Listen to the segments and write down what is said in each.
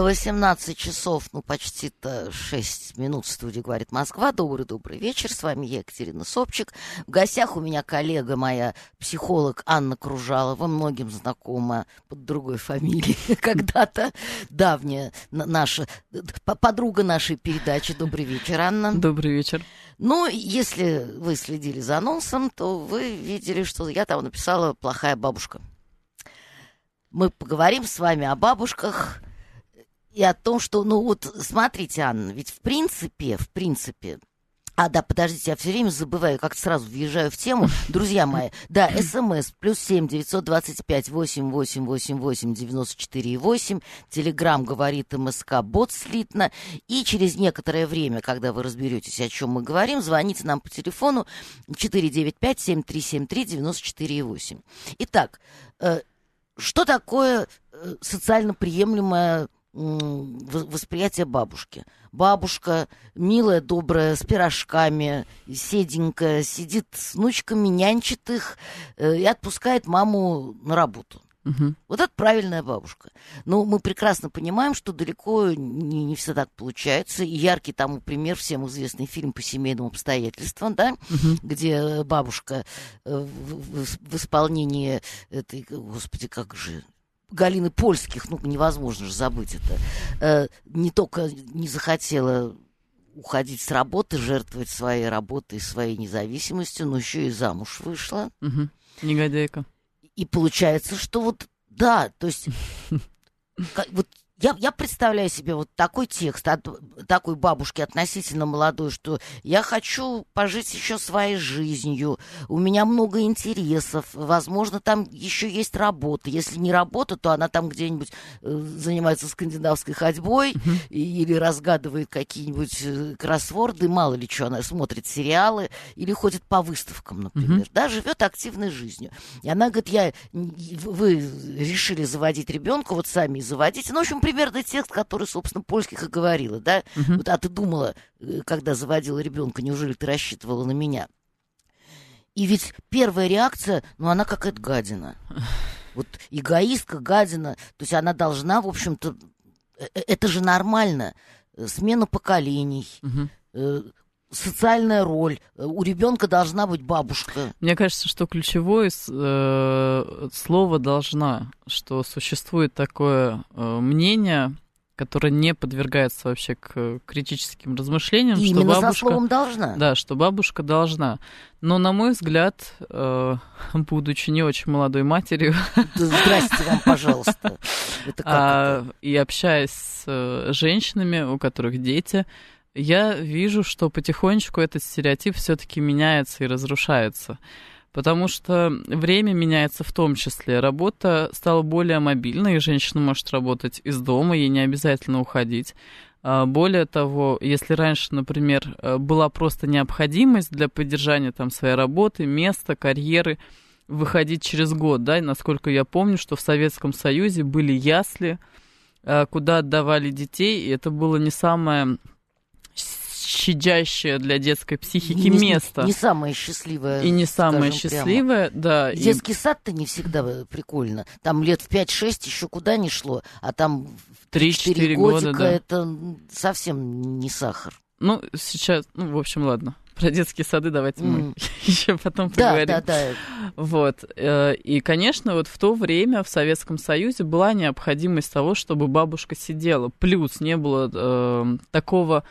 18 часов, ну почти-то 6 минут в студии «Говорит Москва». Добрый-добрый вечер, с вами я, Екатерина Собчик. В гостях у меня коллега моя, психолог Анна Кружалова, многим знакома под другой фамилией, когда-то давняя наша, подруга нашей передачи. Добрый вечер, Анна. Добрый вечер. Ну, если вы следили за анонсом, то вы видели, что я там написала «Плохая бабушка». Мы поговорим с вами о бабушках – и о том, что, ну вот, смотрите, Анна, ведь в принципе, в принципе, а, да, подождите, я все время забываю, как сразу въезжаю в тему. Друзья мои, да, смс плюс семь девятьсот двадцать пять восемь восемь восемь восемь девяносто четыре восемь. Телеграмм говорит МСК бот слитно. И через некоторое время, когда вы разберетесь, о чем мы говорим, звоните нам по телефону четыре девять пять семь три семь три девяносто четыре восемь. Итак, э, что такое э, социально приемлемая восприятие бабушки. Бабушка милая, добрая, с пирожками, седенькая, сидит с внучками, нянчит их э, и отпускает маму на работу. Угу. Вот это правильная бабушка. Но мы прекрасно понимаем, что далеко не, не все так получается. И яркий тому пример всем известный фильм по семейным обстоятельствам, да, угу. где бабушка э, в, в, в исполнении этой, господи, как же Галины Польских, ну, невозможно же забыть это, э, не только не захотела уходить с работы, жертвовать своей работой, своей независимостью, но еще и замуж вышла. Угу. Негодяйка. И получается, что вот, да, то есть, как, вот я, я представляю себе вот такой текст от такой бабушки относительно молодой, что я хочу пожить еще своей жизнью, у меня много интересов, возможно, там еще есть работа. Если не работа, то она там где-нибудь э, занимается скандинавской ходьбой uh-huh. или разгадывает какие-нибудь э, кроссворды, мало ли что, она смотрит сериалы или ходит по выставкам, например, uh-huh. да, живет активной жизнью. И она говорит, я, вы решили заводить ребенка, вот сами заводите. Ну, в общем, примерно текст, который, собственно, польских и говорила, да? Угу. Вот, а ты думала, э, когда заводила ребенка, неужели ты рассчитывала на меня? И ведь первая реакция, ну, она какая-то гадина. Вот эгоистка, гадина. То есть она должна, в общем-то, э, э, это же нормально. Смена поколений, угу социальная роль. У ребенка должна быть бабушка. Мне кажется, что ключевое э, слово должна, что существует такое э, мнение, которое не подвергается вообще к критическим размышлениям. И что именно бабушка, со словом должна. Да, что бабушка должна. Но, на мой взгляд, э, будучи не очень молодой матерью... Здрасте вам, пожалуйста. Это как а, это? И общаясь с э, женщинами, у которых дети, я вижу, что потихонечку этот стереотип все-таки меняется и разрушается. Потому что время меняется в том числе. Работа стала более мобильной, и женщина может работать из дома, ей не обязательно уходить. А, более того, если раньше, например, э, была просто необходимость для поддержания там своей работы, места, карьеры, выходить через год, да, насколько я помню, что в Советском Союзе были ясли, э, куда отдавали детей, и это было не самое щадящее для детской психики не, место. Не, не самое счастливое. И не самое счастливое, прямо. да. Детский и... сад-то не всегда прикольно. Там лет в 5-6 еще куда ни шло, а там 3-4 годика года, да. это совсем не сахар. Ну, сейчас, ну, в общем, ладно. Про детские сады давайте mm. мы еще потом поговорим. Да, да, да. Вот. Э, и, конечно, вот в то время в Советском Союзе была необходимость того, чтобы бабушка сидела. Плюс не было э, такого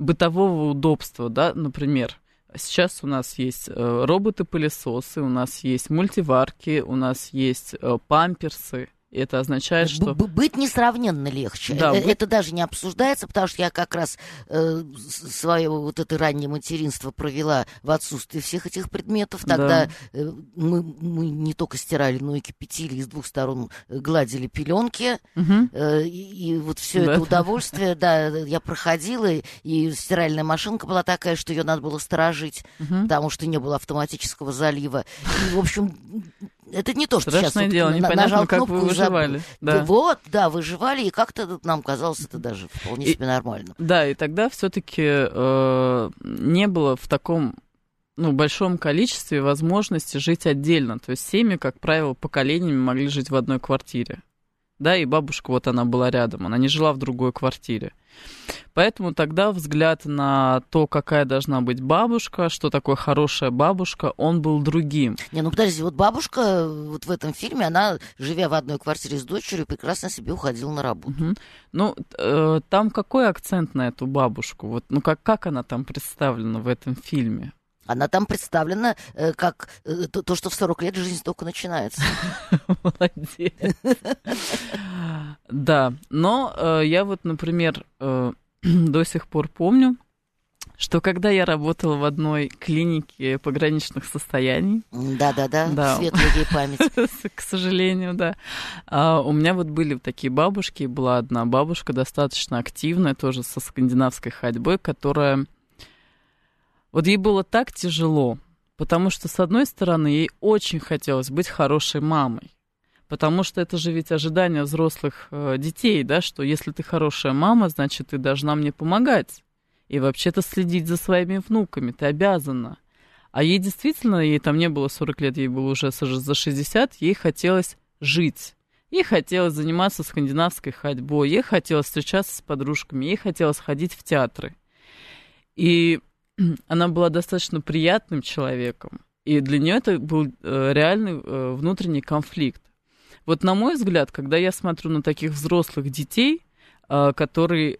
бытового удобства, да, например. Сейчас у нас есть э, роботы-пылесосы, у нас есть мультиварки, у нас есть э, памперсы, это означает, что... Быть несравненно легче. Да, это, быть... это даже не обсуждается, потому что я как раз э, свое вот это раннее материнство провела в отсутствии всех этих предметов. Тогда да. э, мы, мы не только стирали, но и кипятили, и с двух сторон э, гладили пеленки. Угу. Э, и, и вот все да. это удовольствие, да, я проходила, и стиральная машинка была такая, что ее надо было сторожить, угу. потому что не было автоматического залива. И, в общем, Это не то, что Страшное сейчас вот дело, на- непонятно, нажал как кнопку вы и забыл. выживали. Да. Вот, да, выживали, и как-то нам казалось это даже вполне И- себе нормально. Да, и тогда все-таки не было в таком ну, большом количестве возможности жить отдельно. То есть семьи, как правило, поколениями могли жить в одной квартире. Да, и бабушка вот она была рядом, она не жила в другой квартире. Поэтому тогда взгляд на то, какая должна быть бабушка, что такое хорошая бабушка, он был другим. Не, ну подожди, вот бабушка э, вот в этом фильме, она, живя в одной квартире с дочерью, прекрасно себе уходила на работу. Мгм. Ну, э, там какой акцент на эту бабушку? Вот, ну, как, как она там представлена в этом фильме? Она там представлена э, как э, то, то, что в 40 лет жизнь только начинается. Молодец. Да, но э, я вот, например, э, до сих пор помню, что когда я работала в одной клинике пограничных состояний, Да-да-да, Да. светлая ей память. к сожалению, да, а, у меня вот были такие бабушки, была одна бабушка достаточно активная, тоже со скандинавской ходьбой, которая... Вот ей было так тяжело, потому что, с одной стороны, ей очень хотелось быть хорошей мамой. Потому что это же ведь ожидание взрослых э, детей, да, что если ты хорошая мама, значит, ты должна мне помогать. И вообще-то следить за своими внуками, ты обязана. А ей действительно, ей там не было 40 лет, ей было уже за 60, ей хотелось жить. Ей хотелось заниматься скандинавской ходьбой, ей хотелось встречаться с подружками, ей хотелось ходить в театры. И она была достаточно приятным человеком. И для нее это был э, реальный э, внутренний конфликт. Вот на мой взгляд, когда я смотрю на таких взрослых детей, э, которые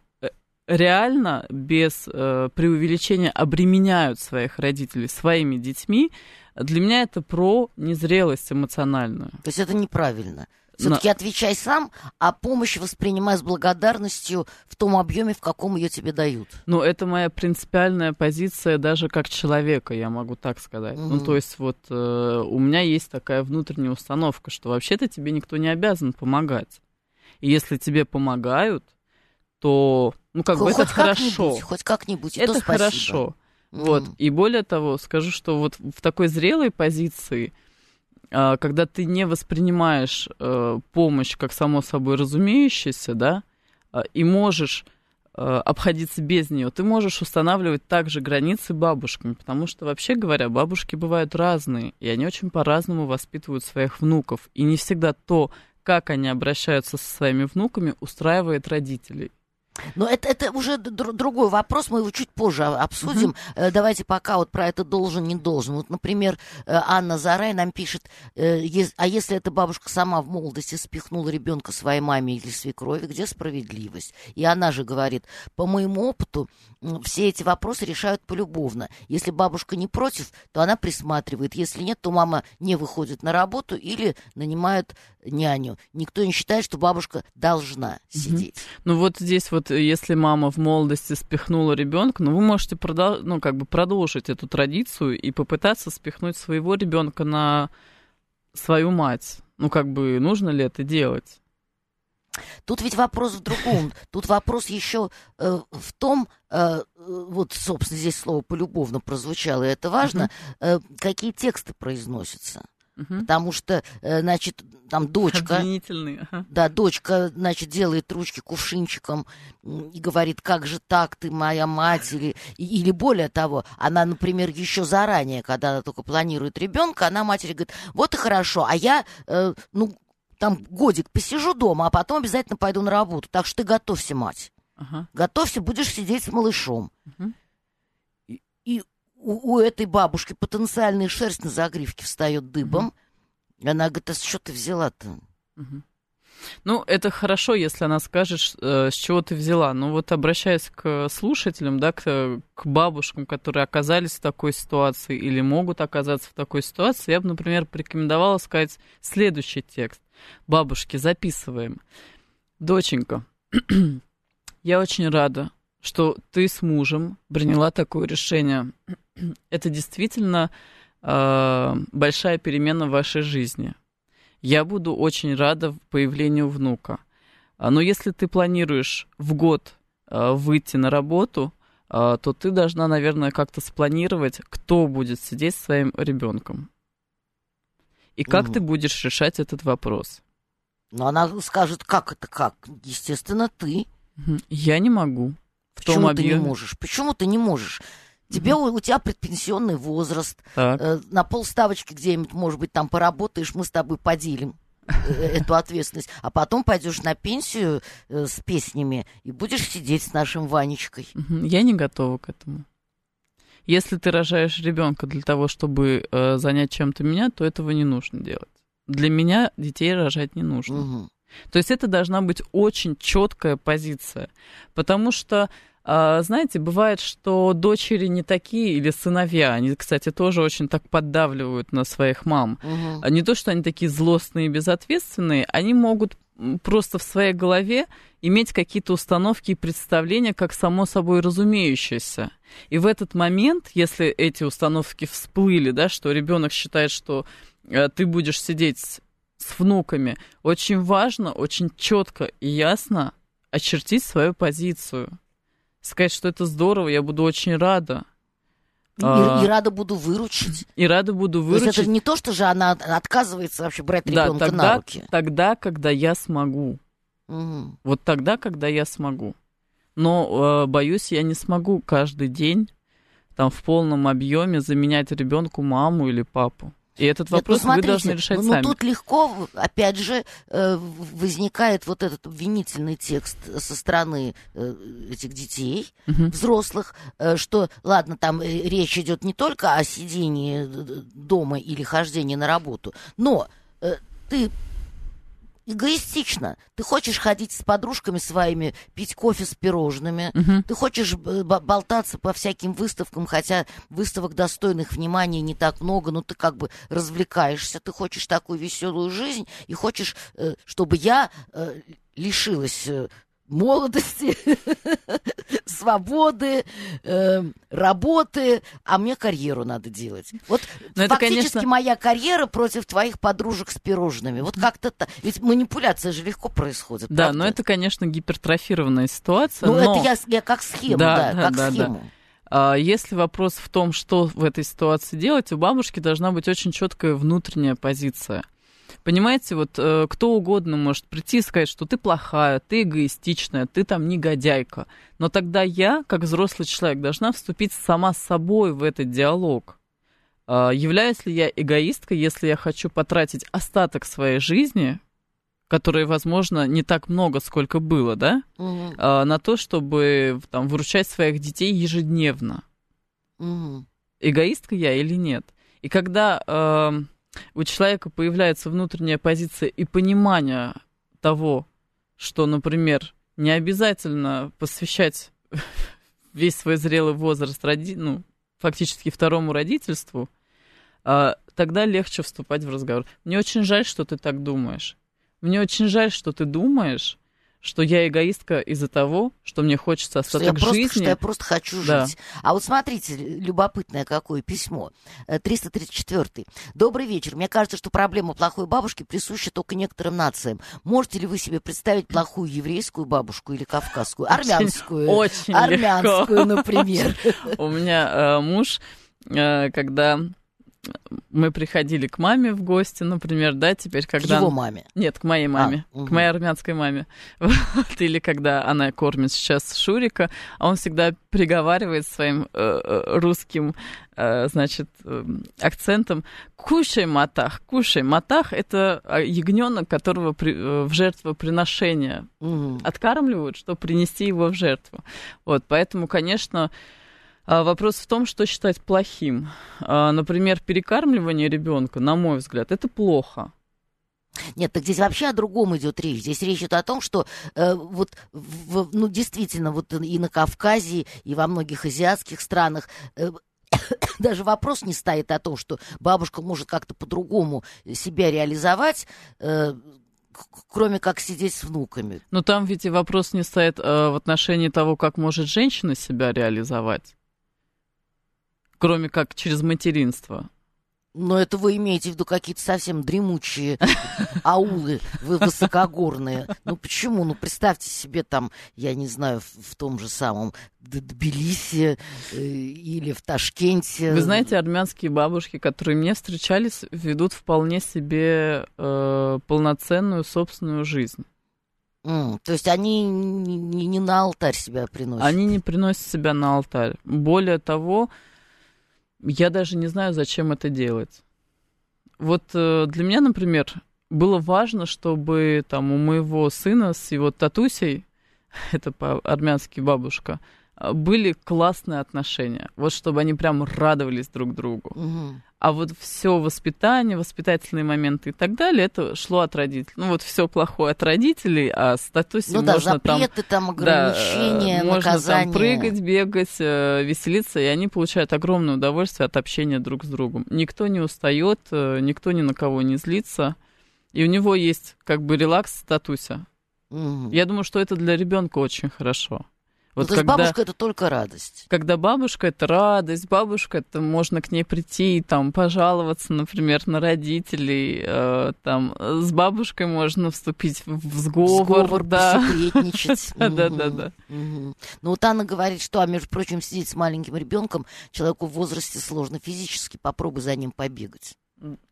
реально без преувеличения обременяют своих родителей своими детьми, для меня это про незрелость эмоциональную. То есть это неправильно. На- Все-таки отвечай сам, а помощь воспринимай с благодарностью в том объеме, в каком ее тебе дают. Ну, это моя принципиальная позиция даже как человека, я могу так сказать. Ну, Мгм. то есть вот э, у меня есть такая внутренняя установка, что вообще-то тебе никто не обязан помогать. И если тебе помогают, то, ну, как бы Хоть это хорошо. как-нибудь, хоть как-нибудь, Это спасибо. хорошо. М. Вот. И более того, скажу, что вот в такой зрелой позиции, когда ты не воспринимаешь э, помощь как само собой разумеющееся, да, а, и можешь э, обходиться без нее, ты можешь устанавливать также границы бабушками, потому что, вообще говоря, бабушки бывают разные, и они очень по-разному воспитывают своих внуков. И не всегда то, как они обращаются со своими внуками, устраивает родителей. Но это, это уже др- другой вопрос, мы его чуть позже обсудим. Э, Давайте пока вот про это должен, не должен. Вот, например, э, Анна Зарай нам пишет, э, а если эта бабушка сама в молодости спихнула ребенка своей маме или свекрови, где справедливость? И она же говорит, по моему опыту, все эти вопросы решают полюбовно. Если бабушка не против, то она присматривает. Если нет, то мама не выходит на работу или нанимает няню. Никто не считает, что бабушка должна сидеть. Ну вот здесь вот, э, если мама в молодости спихнула ребенка, ну вы можете продол- ну, как бы продолжить эту традицию и попытаться спихнуть своего ребенка на свою мать. Ну как бы нужно ли это делать? Тут ведь вопрос в другом. Тут вопрос еще э, в том, э, вот, собственно, здесь слово полюбовно прозвучало, и это важно, э, какие тексты произносятся. Мгм. Потому что, э, значит, там дочка, ага. да, дочка, значит, делает ручки кувшинчиком и говорит, как же так, ты моя мать, или, или более того, она, например, еще заранее, когда она только планирует ребенка, она матери говорит, вот и хорошо, а я, э, ну, там годик посижу дома, а потом обязательно пойду на работу, так что ты готовься, мать. Ага. Готовься, будешь сидеть с малышом. И, и у, у этой бабушки потенциальная шерсть на загривке встает дыбом. И она говорит, а с чего ты взяла-то? Мгм. Ну, это хорошо, если она скажет, э, с чего ты взяла. Но вот обращаясь к слушателям, да, к, к бабушкам, которые оказались в такой ситуации или могут оказаться в такой ситуации, я бы, например, порекомендовала сказать следующий текст. Бабушки, записываем. Доченька, я очень рада, что ты с мужем приняла такое решение. Это действительно э, большая перемена в вашей жизни. Я буду очень рада появлению внука. А, Но если ты планируешь в год а, выйти на работу, а, то ты должна, наверное, как-то спланировать, кто будет сидеть с своим ребенком. И как Мгм. ты будешь решать этот вопрос? Но она скажет, как это как? Естественно, ты. Я не могу. В том Почему ты не объеме. можешь? Почему ты не можешь? Тебе, у, у тебя предпенсионный возраст, Так. э, на полставочки где-нибудь, может быть, там поработаешь, мы с тобой поделим э, эту ответственность, а потом пойдешь на пенсию э, с песнями и будешь сидеть с нашим Ванечкой. Я не готова к этому. Если ты рожаешь ребенка для того, чтобы э, занять чем-то меня, то этого не нужно делать. Для меня детей рожать не нужно. Мгм. То есть это должна быть очень четкая позиция. Потому что, знаете, бывает, что дочери не такие или сыновья, они, кстати, тоже очень так поддавливают на своих мам. А Не то, что они такие злостные и безответственные, они могут просто в своей голове иметь какие-то установки и представления, как само собой разумеющееся. И в этот момент, если эти установки всплыли, да, что ребенок считает, что э, ты будешь сидеть с внуками, очень важно, очень четко и ясно очертить свою позицию. Сказать, что это здорово, я буду очень рада. И, А. и рада буду выручить. И рада буду То выручить. есть это не то, что же она от- отказывается вообще брать Да, ребенка на тогда, руки. тогда, когда я смогу. Мгм. Вот тогда, когда я смогу. Но, э, боюсь, я не смогу каждый день там в полном объеме заменять ребенку маму или папу. И этот Нет, ну, вопрос вы смотрите, должны решать ну, ну, сами. тут легко, опять же, э, возникает вот этот обвинительный текст со стороны э, этих детей, Мгм. взрослых, э, что, ладно, там речь идет не только о сидении дома или хождении на работу, но ты эгоистично. Ты хочешь ходить с подружками своими, пить кофе с пирожными, Мгм. ты хочешь э, бо- болтаться по всяким выставкам, хотя выставок достойных внимания не так много, но ты как бы развлекаешься, ты хочешь такую веселую жизнь и хочешь, э, чтобы я э, лишилась молодости, свободы, э, работы, а мне карьеру надо делать. Вот Но это, фактически конечно- моя карьера против твоих подружек с пирожными. Вот как-то так. Ведь манипуляция же легко происходит. Да, правда? но это, конечно, гипертрофированная ситуация. Ну, но... это я, я как схему, Да, да, да, как да, да. схему. А Если вопрос в том, что в этой ситуации делать, у бабушки должна быть очень четкая внутренняя позиция. Понимаете, вот э, кто угодно может прийти и сказать, что ты плохая, ты эгоистичная, ты там негодяйка. Но тогда я, как взрослый человек, должна вступить сама с собой в этот диалог. А, Являюсь ли я эгоисткой, если я хочу потратить остаток своей жизни, которой, возможно, не так много, сколько было, да, Мгм, а, на то, чтобы там, выручать своих детей ежедневно. мгм. Эгоистка я или нет? И когда э, у человека появляется внутренняя позиция и понимание того, что, например, не обязательно посвящать весь свой зрелый возраст роди... ну, фактически второму родительству, а, тогда легче вступать в разговор. Мне очень жаль, что ты так думаешь. Мне очень жаль, что ты думаешь, что я эгоистка из-за того, что мне хочется Что я, остаток просто, жизни. что я просто хочу Да. жить. А вот смотрите, любопытное какое письмо. Э, 334. Добрый вечер. Мне кажется, что проблема плохой бабушки присуща только некоторым нациям. Можете ли вы себе представить плохую еврейскую бабушку или кавказскую? Армянскую. Очень Армянскую, легко. например. У меня э, муж, э, когда мы приходили к маме в гости, например, да, теперь К когда... его маме. Нет, к моей маме, А, мгм. к моей армянской маме. Вот, Или когда она кормит сейчас Шурика, а он всегда приговаривает своим э, э, русским, э, значит, э, акцентом «кушай, матах, кушай». Матах — это э, ягненок, которого при- э, в жертвоприношение Мгм. откармливают, чтобы принести его в жертву. Вот, поэтому, конечно, а, вопрос в том, что считать плохим. А, Например, перекармливание ребенка, на мой взгляд, это плохо. Нет, так здесь вообще о другом идет речь. Здесь речь идет о том, что э, вот, в- ну, действительно, вот и на Кавказе, и во многих азиатских странах э, даже вопрос не стоит о том, что бабушка может как-то по-другому себя реализовать, э, кроме как сидеть с внуками. Но там ведь и вопрос не стоит э, в отношении того, как может женщина себя реализовать, кроме как через материнство. Но это вы имеете в виду какие-то совсем дремучие аулы высокогорные. Ну почему? Ну представьте себе там, я не знаю, в, в том же самом Тбилиси э, или в Ташкенте. Вы знаете, армянские бабушки, которые мне встречались, ведут вполне себе э, полноценную собственную жизнь. Mm, то есть они не, не, не на алтарь себя приносят? Они не приносят себя на алтарь. Более того, я даже не знаю, зачем это делать. Вот э, для меня, например, было важно, чтобы там у моего сына с его татусей, это по-армянски бабушка, были классные отношения. Вот чтобы они прям радовались друг другу. Угу. А вот все воспитание, воспитательные моменты и так далее, это шло от родителей. Ну вот все плохое от родителей, а статус ну, да, можно запреты, там, там ограничения, да, можно там прыгать, бегать, э, веселиться, и они получают огромное удовольствие от общения друг с другом. Никто не устает, э, никто ни на кого не злится, и у него есть как бы релакс в статусе. Угу. Я думаю, что это для ребенка очень хорошо. Вот ну, то когда, есть бабушка это только радость. Когда бабушка это радость, бабушка это можно к ней прийти, там, пожаловаться, например, на родителей, э, там, с бабушкой можно вступить в сговор. Сговор, да. Да, да, да. Ну вот Анна говорит, что, а между прочим, сидеть с маленьким ребенком человеку в возрасте сложно физически, попробуй за ним побегать.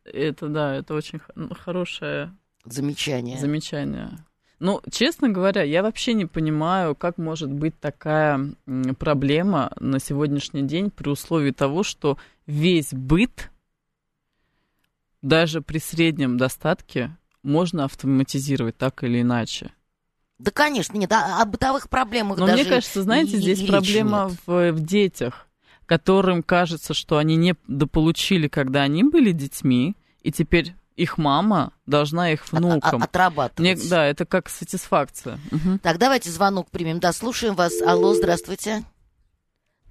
Это, да, это очень хорошее замечание. Замечание. Ну, честно говоря, я вообще не понимаю, как может быть такая проблема на сегодняшний день при условии того, что весь быт, даже при среднем достатке, можно автоматизировать так или иначе. Да, конечно, нет, а о бытовых проблемах Но даже мне кажется, знаете, и, здесь и проблема в, в детях, которым кажется, что они не дополучили, когда они были детьми, и теперь их мама должна их внукам. Отрабатывать. Мне, да, это как сатисфакция. Угу. Так, давайте звонок примем. Да, слушаем вас. Алло, здравствуйте.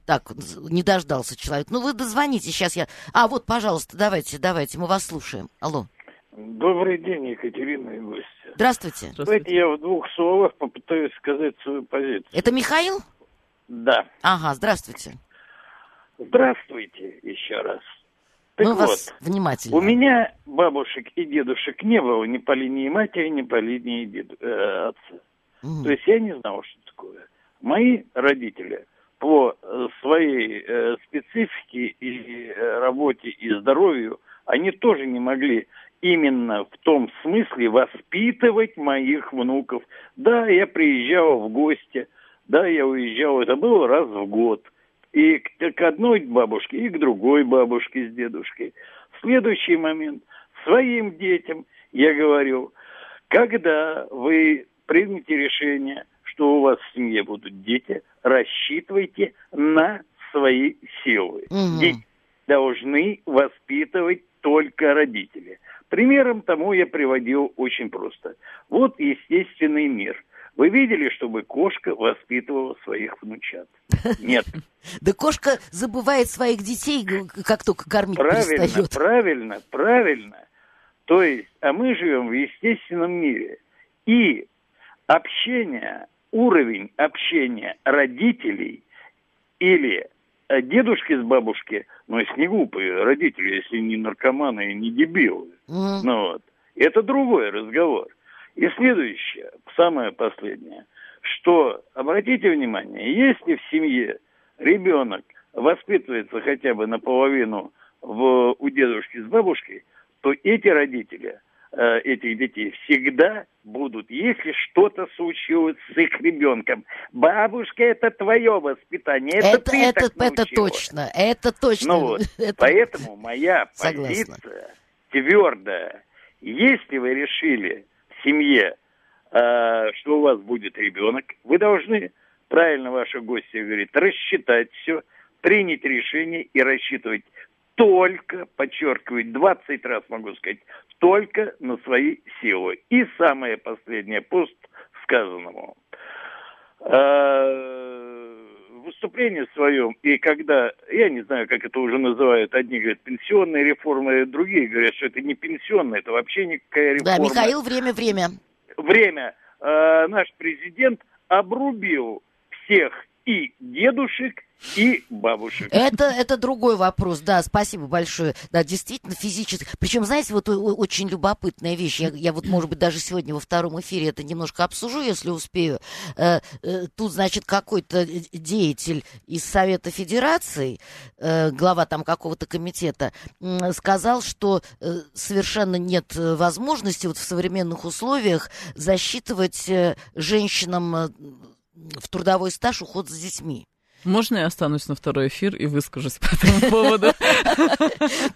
Так, не дождался человек. Ну, вы дозвоните, сейчас я... А, вот, пожалуйста, давайте, давайте, мы вас слушаем. Алло. Добрый день, Екатерина и гости. Здравствуйте. Давайте я в двух словах попытаюсь сказать свою позицию. Это Михаил? Да. Ага, здравствуйте. Здравствуйте еще раз. Так Мы вот, вас внимательно. У меня бабушек и дедушек не было ни по линии матери, ни по линии деду, э, отца. Mm. То есть я не знал, что такое. Мои родители по своей э, специфике и э, работе и здоровью, они тоже не могли именно в том смысле воспитывать моих внуков. Да, я приезжал в гости, да, я уезжал, это было раз в год – и к, к одной бабушке, и к другой бабушке с дедушкой. Следующий момент своим детям я говорю, когда вы примете решение, что у вас в семье будут дети, рассчитывайте на свои силы. Угу. Дети должны воспитывать только родители. Примером тому я приводил очень просто. Вот естественный мир. Вы видели, чтобы кошка воспитывала своих внучат? Нет. Да кошка забывает своих детей, как только кормить правильно, перестает. Правильно, правильно. То есть, а мы живем в естественном мире. И общение, уровень общения родителей или э, дедушки с бабушки, ну, если не глупые родители, если не наркоманы и не дебилы, mm. ну вот, это другой разговор. И следующее, самое последнее, что, обратите внимание, если в семье ребенок воспитывается хотя бы наполовину в, у дедушки с бабушкой, то эти родители э, этих детей всегда будут, если что-то случилось с их ребенком. Бабушка, это твое воспитание, это, это ты это, так это точно, это точно. Ну вот, это... поэтому моя позиция твердая. Если вы решили семье, э, что у вас будет ребенок, вы должны, правильно ваши гости говорит, рассчитать все, принять решение и рассчитывать только, подчеркиваю, 20 раз могу сказать, только на свои силы. И самое последнее, пост сказанному. Э, выступление своем, и когда, я не знаю, как это уже называют, одни говорят пенсионная реформа, другие говорят, что это не пенсионная, это вообще никакая реформа. Да, Михаил, время, время. Э, наш президент обрубил всех и дедушек, и бабушек. Это, это другой вопрос, да, спасибо большое. Да, действительно, физически. Причем, знаете, вот очень любопытная вещь. Я, я вот, может быть, даже сегодня во втором эфире это немножко обсужу, если успею. Э, э, тут, значит, какой-то деятель из Совета Федерации, э, глава там какого-то комитета, сказал, что совершенно нет возможности вот в современных условиях засчитывать женщинам в трудовой стаж уход за детьми. Можно я останусь на второй эфир и выскажусь по этому поводу?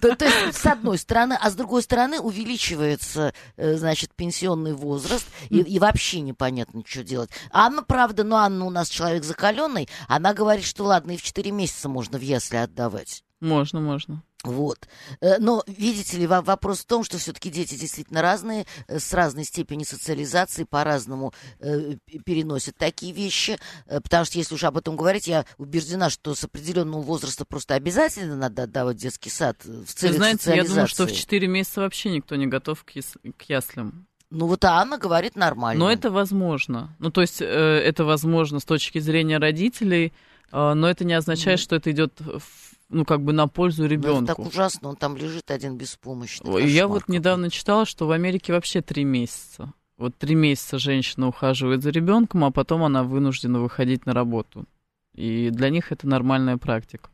То есть, с одной стороны, а с другой стороны увеличивается, э, значит, пенсионный возраст, и вообще непонятно, что делать. Анна, правда, ну, Анна у нас человек закаленный, она говорит, что ладно, и в 4 месяца можно в ясли отдавать. Можно, можно. Вот. Э, но, видите ли, вопрос в том, что все-таки дети действительно разные, э, с разной степенью социализации, по-разному э, переносят такие вещи. Потому что, если уж об этом говорить, я убеждена, что с определенного возраста просто обязательно надо отдавать детский сад в целях Вы знаете, социализации. я думаю, что в 4 месяца вообще никто не готов к, яс- к яслям. Ну вот Анна говорит нормально. Но это возможно. Ну то есть э, это возможно с точки зрения родителей, э, но это не означает, mm. что это идет в ну, как бы на пользу ребенку. Это так ужасно, он там лежит один беспомощный. Кошмар Я вот недавно читала, что в Америке вообще три месяца. Вот три месяца женщина ухаживает за ребенком, а потом она вынуждена выходить на работу. И для них это нормальная практика.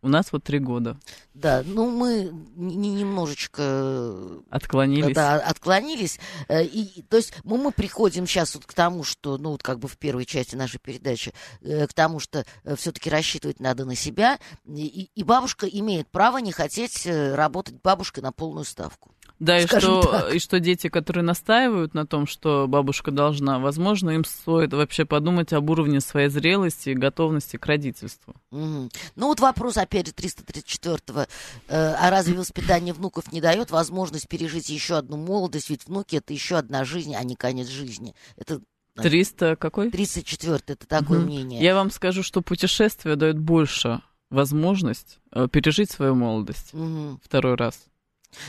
У нас вот три года. Да, ну мы не немножечко э, отклонились. Да, отклонились. Э, и, то есть мы, мы приходим сейчас вот к тому, что, ну вот как бы в первой части нашей передачи, э, к тому, что все-таки рассчитывать надо на себя. И, и бабушка имеет право не хотеть работать бабушкой на полную ставку. Да, и что, и что дети, которые настаивают на том, что бабушка должна, возможно, им стоит вообще подумать об уровне своей зрелости и готовности к родительству. Угу. Ну вот вопрос, опять же, 334-го. Э, а разве воспитание внуков не дает возможность пережить еще одну молодость? Ведь внуки — это еще одна жизнь, а не конец жизни. Это 300 какой? 34 это такое угу. мнение. Я вам скажу, что путешествие дает больше возможность э, пережить свою молодость угу. второй раз.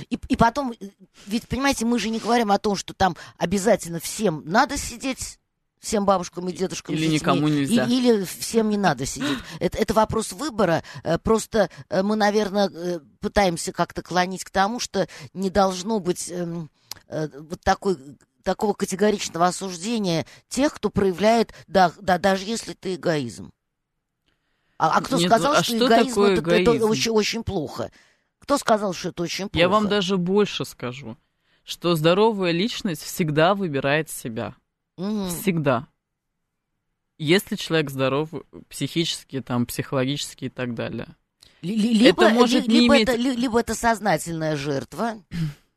И, и потом, э, ведь, понимаете, мы же не говорим о том, что там обязательно всем надо сидеть всем бабушкам и дедушкам или никому нельзя. и, или всем не надо сидеть. Это, это вопрос выбора. Э, просто э, мы наверное пытаемся как-то клонить к тому что не должно быть эм, вот такой такого категоричного осуждения тех кто проявляет да да даже если это эгоизм. А, а кто Нет, сказал, а что, что эгоизм, это, эгоизм? это очень очень плохо кто сказал, что это очень плохо? Я вам даже больше скажу, что здоровая личность всегда выбирает себя. Угу. Всегда. Если человек здоров психически, там, психологически и так далее. Либо это может либо, иметь... это, либо это сознательная жертва.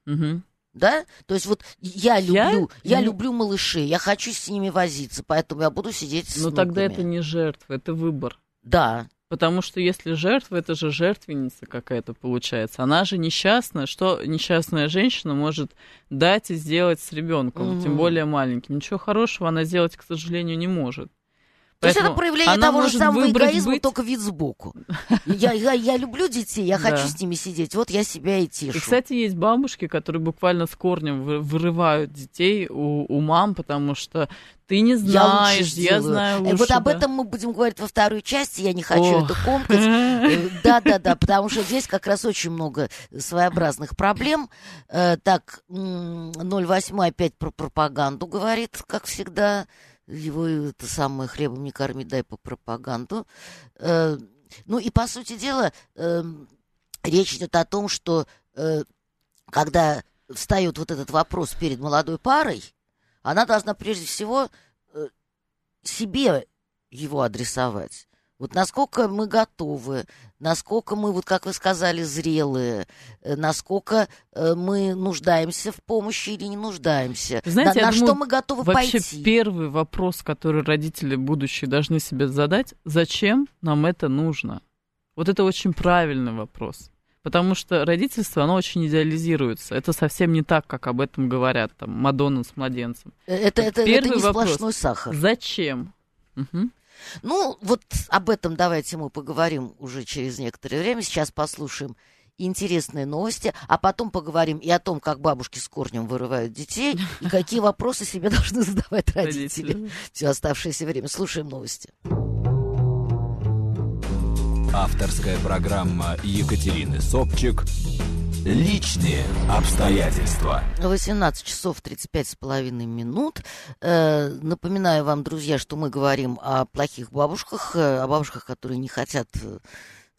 Угу. Да? То есть вот я люблю, я, я люблю малышей, я хочу с ними возиться, поэтому я буду сидеть с Но тогда это не жертва, это выбор. Да. Потому что если жертва, это же жертвенница какая-то получается. Она же несчастная. Что несчастная женщина может дать и сделать с ребенком, угу. тем более маленьким? Ничего хорошего она сделать, к сожалению, не может. То есть это проявление того же самого эгоизма, быть... только вид сбоку. Я, я, я люблю детей, я хочу с ними сидеть, вот я себя и тешу. И, кстати, есть бабушки, которые буквально с корнем вырывают детей у, у мам, потому что ты не знаешь, я, я знаю э, лучше. Вот об этом мы будем говорить во второй части, я не хочу Ох. это комкать. Э, да-да-да, потому что здесь как раз очень много своеобразных проблем. Э, так, 08 опять про пропаганду говорит, как всегда его это самое хлебом не корми, дай по пропаганду. Э, ну и по сути дела э, речь идет о том, что э, когда встает вот этот вопрос перед молодой парой, она должна прежде всего э, себе его адресовать. Вот насколько мы готовы, насколько мы, вот как вы сказали, зрелые, э, насколько э, мы нуждаемся в помощи или не нуждаемся, Знаете, на, на думаю, что мы готовы вообще пойти. первый вопрос, который родители будущие должны себе задать, зачем нам это нужно? Вот это очень правильный вопрос. Потому что родительство, оно очень идеализируется. Это совсем не так, как об этом говорят, там, Мадонна с младенцем. Это, это, это не вопрос, сплошной сахар. Зачем? Угу. Ну, вот об этом давайте мы поговорим уже через некоторое время. Сейчас послушаем интересные новости, а потом поговорим и о том, как бабушки с корнем вырывают детей, и какие вопросы себе должны задавать родители. Все оставшееся время. Слушаем новости. Авторская программа Екатерины Собчик Личные обстоятельства. 18 часов 35 с половиной минут. Э, напоминаю вам, друзья, что мы говорим о плохих бабушках, э, о бабушках, которые не хотят э,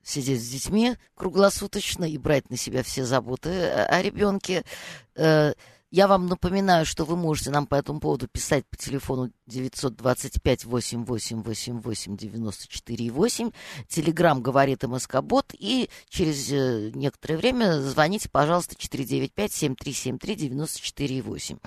сидеть с детьми круглосуточно и брать на себя все заботы о, ребенке. Я вам напоминаю, что вы можете нам по этому поводу писать по телефону 925-8888-94-8. Телеграмм говорит МСК-бот. И через э, некоторое время звоните, пожалуйста, 495-7373-94-8.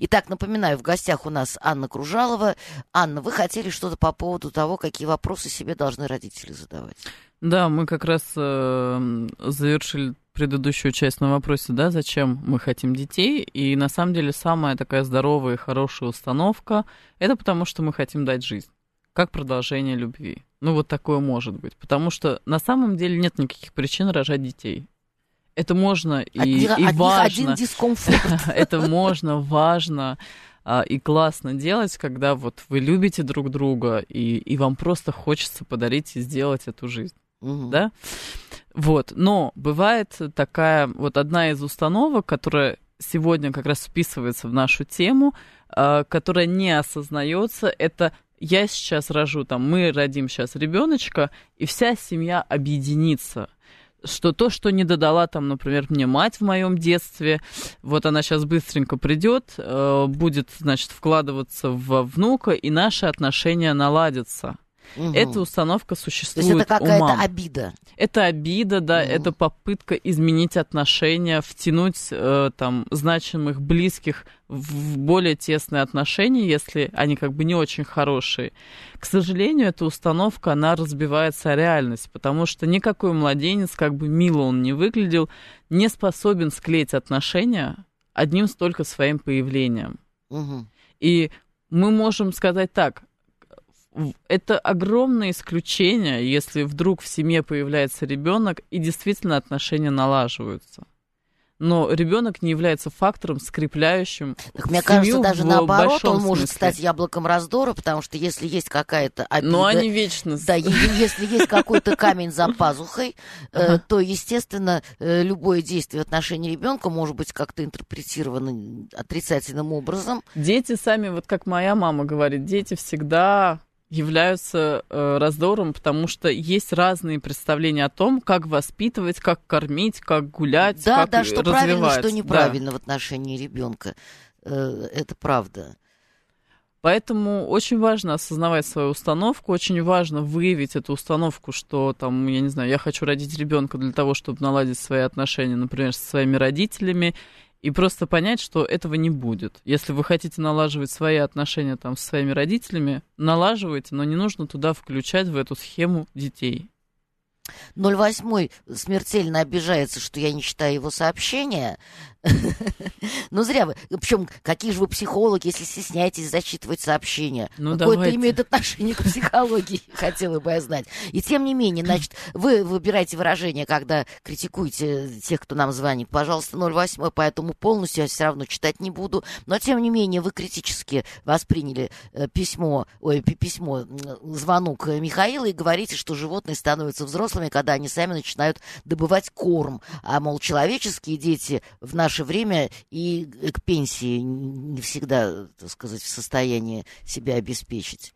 Итак, напоминаю, в гостях у нас Анна Кружалова. Анна, вы хотели что-то по поводу того, какие вопросы себе должны родители задавать? Да, мы как раз э, завершили предыдущую часть на вопросе, да, зачем мы хотим детей. И на самом деле самая такая здоровая и хорошая установка – это потому, что мы хотим дать жизнь, как продолжение любви. Ну, вот такое может быть. Потому что на самом деле нет никаких причин рожать детей. Это можно и, от, и важно. один дискомфорт. Это можно, важно а, и классно делать, когда вот вы любите друг друга, и, и вам просто хочется подарить и сделать эту жизнь. Угу. Да? Вот, но бывает такая вот одна из установок, которая сегодня как раз вписывается в нашу тему, э, которая не осознается, это я сейчас рожу, там, мы родим сейчас ребеночка, и вся семья объединится что то, что не додала там, например, мне мать в моем детстве, вот она сейчас быстренько придет, э, будет, значит, вкладываться в внука, и наши отношения наладятся. Угу. Эта установка существует. То есть это какая-то обида. Это обида, да, угу. это попытка изменить отношения, втянуть э, там значимых близких в более тесные отношения, если они как бы не очень хорошие. К сожалению, эта установка, она разбивается о реальность, потому что никакой младенец, как бы мило он не выглядел, не способен склеить отношения одним только своим появлением. Угу. И мы можем сказать так, это огромное исключение, если вдруг в семье появляется ребенок и действительно отношения налаживаются. Но ребенок не является фактором, скрепляющим. Так, мне кажется, даже наоборот, он может смысле. стать яблоком раздора, потому что если есть какая-то обида... Но они вечно... Да, если есть какой-то камень за пазухой, э, то, естественно, э, любое действие в отношении ребенка может быть как-то интерпретировано отрицательным образом. Дети сами, вот как моя мама говорит, дети всегда являются э, раздором, потому что есть разные представления о том, как воспитывать, как кормить, как гулять, да, как да, что правильно, что неправильно да. в отношении ребенка. Э, это правда. Поэтому очень важно осознавать свою установку, очень важно выявить эту установку, что там, я не знаю, я хочу родить ребенка для того, чтобы наладить свои отношения, например, со своими родителями, и просто понять, что этого не будет. Если вы хотите налаживать свои отношения там, с своими родителями, налаживайте, но не нужно туда включать в эту схему детей. 08 смертельно обижается, что я не читаю его сообщения. Ну, зря вы. Причем, какие же вы психологи, если стесняетесь зачитывать сообщения? Ну, Какое это имеет отношение к психологии, хотела бы я знать. И тем не менее, значит, вы выбираете выражение, когда критикуете тех, кто нам звонит. Пожалуйста, 08, поэтому полностью я все равно читать не буду. Но, тем не менее, вы критически восприняли э, письмо, ой, письмо, звонок Михаила и говорите, что животные становятся взрослыми, когда они сами начинают добывать корм. А, мол, человеческие дети в наше время и к пенсии не всегда, так сказать, в состоянии себя обеспечить.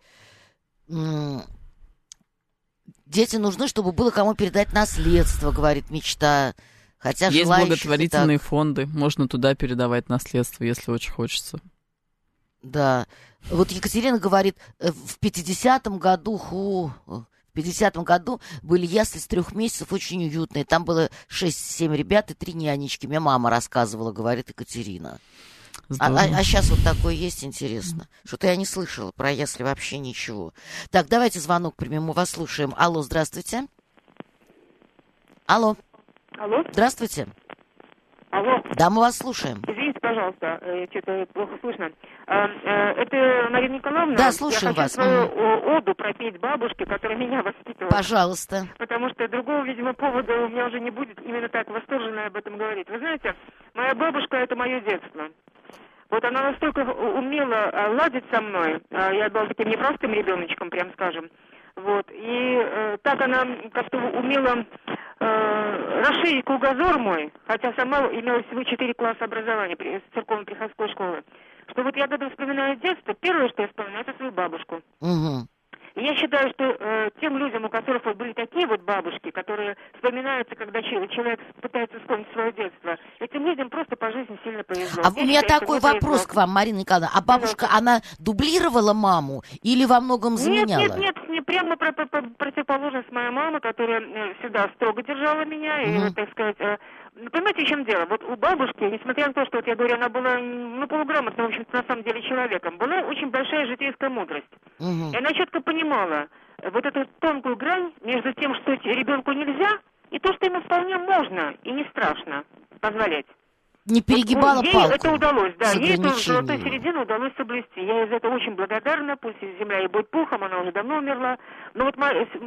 Дети нужны, чтобы было кому передать наследство, говорит мечта. Хотя Есть благотворительные так... фонды, можно туда передавать наследство, если очень хочется. Да. Вот Екатерина говорит, э, в 50-м году, ху, 50-м году были ясли с трех месяцев, очень уютные. Там было 6-7 ребят и три нянечки. Мне мама рассказывала, говорит Екатерина. А, а, а сейчас вот такое есть интересно. Что-то я не слышала про ясли вообще ничего. Так, давайте звонок примем, мы вас слушаем. Алло, здравствуйте. Алло. Алло. Здравствуйте. Алло. Да, мы вас слушаем. Извините, пожалуйста, э, что-то плохо слышно. А, э, это Марина Николаевна? Да, слушаем я вас. свою оду пропеть бабушке, которая меня воспитывала. Пожалуйста. Потому что другого, видимо, повода у меня уже не будет именно так восторженно об этом говорить. Вы знаете, моя бабушка – это мое детство. Вот она настолько умела ладить со мной, я была таким непростым ребеночком, прям скажем, Вот. И э, так она как-то умела э, расширить кругозор мой, хотя сама имела всего четыре класса образования при, церковно-приходской школы. Что вот я когда вспоминаю детство, первое, что я вспоминаю, это свою бабушку. Угу. Я считаю, что э, тем людям, у которых вот были такие вот бабушки, которые вспоминаются, когда человек пытается вспомнить свое детство, этим людям просто по жизни сильно повезло. А я у меня считаю, такой вопрос повезло. к вам, Марина Николаевна. А бабушка, да. она дублировала маму или во многом заменяла? Нет, нет, нет, не прямо про про противоположность моя мама, которая э, всегда строго держала меня, угу. и, так сказать, э, ну, понимаете, в чем дело? Вот у бабушки, несмотря на то, что, вот я говорю, она была, ну, полуграмотным, в общем-то, на самом деле человеком, была очень большая житейская мудрость. Угу. И она четко понимала вот эту тонкую грань между тем, что ребенку нельзя, и то, что ему вполне можно и не страшно позволять. Не перегибала вот, палку. Ей это удалось, да. Ей эту золотую середину удалось соблюсти. Я из этого очень благодарна. Пусть земля и будет пухом, она уже давно умерла. Но вот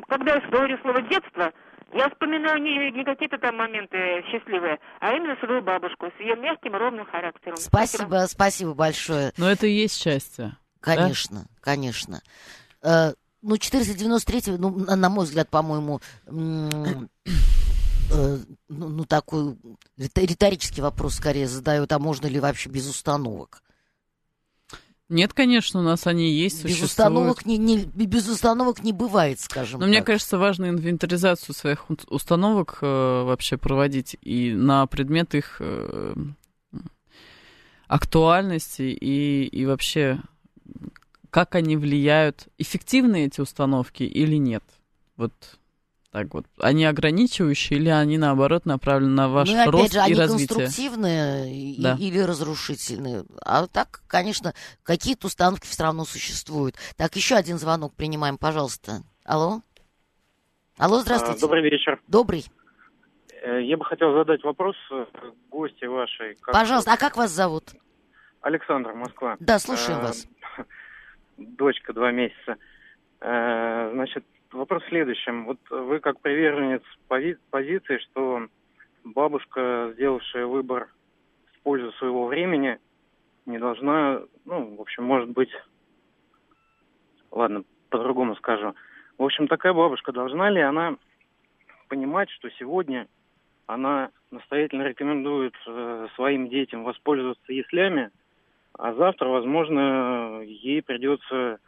когда я говорю слово «детство», я вспоминаю не, не какие-то там моменты счастливые, а именно свою бабушку с ее мягким ровным характером. Спасибо, спасибо, спасибо большое. Но это и есть счастье. Конечно, да? конечно. Э, ну, 493, ну, на мой взгляд, по-моему, э, ну, ну, такой риторический вопрос скорее задают, а можно ли вообще без установок? Нет, конечно, у нас они есть, без Установок не, не, без установок не бывает, скажем Но так. мне кажется, важно инвентаризацию своих установок э, вообще проводить и на предмет их э, актуальности и, и вообще как они влияют, эффективны эти установки или нет. Вот так вот, они ограничивающие или они, наоборот, направлены на ваш ну, рост же, и они развитие? конструктивные да. или разрушительные. А так, конечно, какие-то установки все равно существуют. Так, еще один звонок принимаем, пожалуйста. Алло? Алло, здравствуйте. Добрый вечер. Добрый. Э, я бы хотел задать вопрос э, гости вашей. Как... Пожалуйста, а как вас зовут? Александр, Москва. Да, слушаем а, вас. Дочка два месяца. Значит, вопрос в следующем. Вот вы как приверженец пози- позиции, что бабушка, сделавшая выбор в пользу своего времени, не должна, ну, в общем, может быть, ладно, по-другому скажу. В общем, такая бабушка, должна ли она понимать, что сегодня она настоятельно рекомендует э, своим детям воспользоваться яслями, а завтра, возможно, ей придется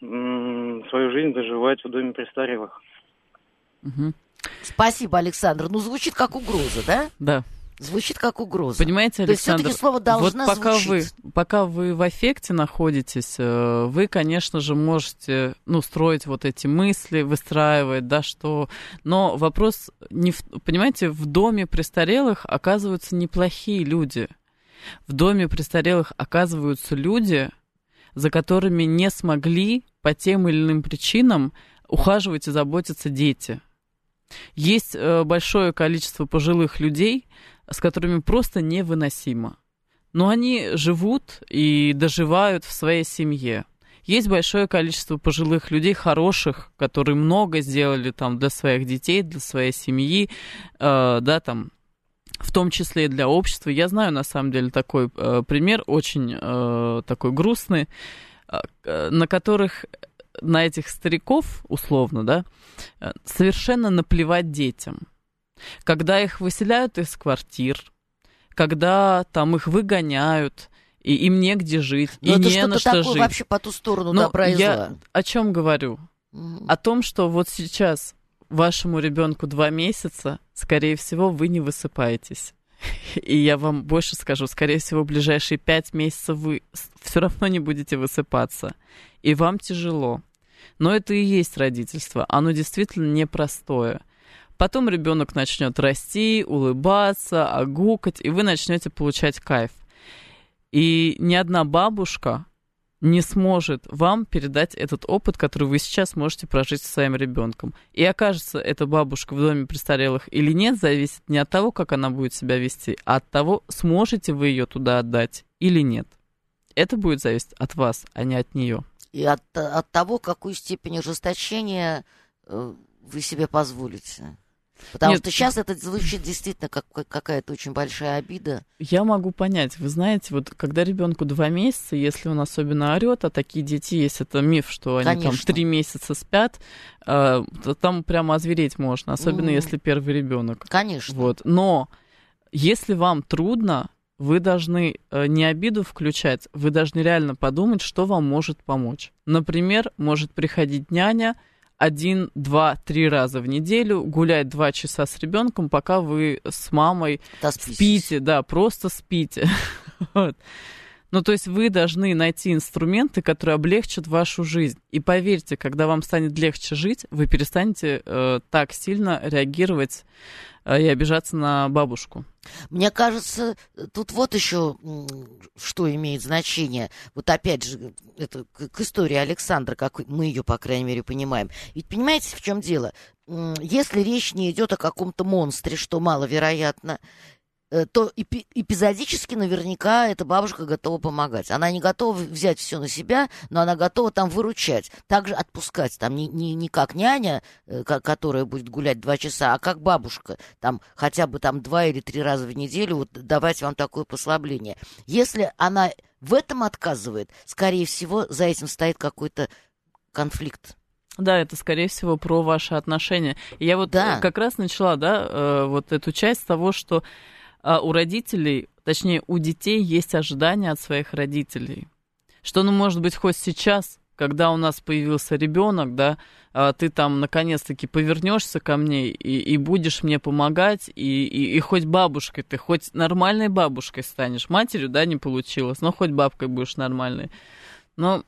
свою жизнь доживать в доме престарелых. Угу. Спасибо, Александр. Ну, звучит как угроза, да? Да. Звучит как угроза. Понимаете, Александр, То есть слово должна вот пока звучить. вы, пока вы в эффекте находитесь, э, вы, конечно же, можете, ну, строить вот эти мысли, выстраивать, да, что... Но вопрос, не в... понимаете, в доме престарелых оказываются неплохие люди. В доме престарелых оказываются люди, за которыми не смогли по тем или иным причинам ухаживать и заботиться дети. Есть э, большое количество пожилых людей, с которыми просто невыносимо. Но они живут и доживают в своей семье. Есть большое количество пожилых людей, хороших, которые много сделали там для своих детей, для своей семьи, э, да, там, в том числе и для общества. Я знаю, на самом деле, такой э, пример, очень э, такой грустный, э, на которых, на этих стариков, условно, да, э, совершенно наплевать детям. Когда их выселяют из квартир, когда там их выгоняют, и им негде жить, Но и это не на что такое жить. вообще по ту сторону Но добра и я зла. о чем говорю? Mm. О том, что вот сейчас вашему ребенку два месяца, скорее всего, вы не высыпаетесь. И я вам больше скажу, скорее всего, в ближайшие пять месяцев вы все равно не будете высыпаться. И вам тяжело. Но это и есть родительство. Оно действительно непростое. Потом ребенок начнет расти, улыбаться, огукать, и вы начнете получать кайф. И ни одна бабушка не сможет вам передать этот опыт, который вы сейчас можете прожить со своим ребенком. И окажется эта бабушка в доме престарелых или нет, зависит не от того, как она будет себя вести, а от того, сможете вы ее туда отдать или нет. Это будет зависеть от вас, а не от нее. И от, от того, какую степень ожесточения э, вы себе позволите. Потому Нет. что сейчас это звучит действительно как какая-то очень большая обида. Я могу понять. Вы знаете, вот когда ребенку два месяца, если он особенно орет, а такие дети есть, это миф, что они Конечно. там три месяца спят, э, там прямо озвереть можно, особенно mm. если первый ребенок. Конечно. Вот. Но если вам трудно, вы должны э, не обиду включать, вы должны реально подумать, что вам может помочь. Например, может приходить няня, один, два, три раза в неделю гулять два часа с ребенком, пока вы с мамой да, спите, да, просто спите. вот. Ну, то есть вы должны найти инструменты, которые облегчат вашу жизнь. И поверьте, когда вам станет легче жить, вы перестанете э, так сильно реагировать э, и обижаться на бабушку. Мне кажется, тут вот еще что имеет значение. Вот опять же, это к истории Александра, как мы ее, по крайней мере, понимаем. Ведь понимаете, в чем дело? Если речь не идет о каком-то монстре, что маловероятно, то эпизодически наверняка эта бабушка готова помогать. Она не готова взять все на себя, но она готова там выручать, также отпускать. Там не, не, не как няня, э, которая будет гулять два часа, а как бабушка. Там хотя бы там два или три раза в неделю вот, давать вам такое послабление. Если она в этом отказывает, скорее всего, за этим стоит какой-то конфликт. Да, это, скорее всего, про ваши отношения. я вот да. как раз начала, да, э, вот эту часть того, что у родителей, точнее, у детей есть ожидания от своих родителей. Что, ну, может быть, хоть сейчас, когда у нас появился ребенок, да, а ты там наконец-таки повернешься ко мне и, и будешь мне помогать, и, и, и хоть бабушкой ты, хоть нормальной бабушкой станешь. Матерью, да, не получилось, но хоть бабкой будешь нормальной. Но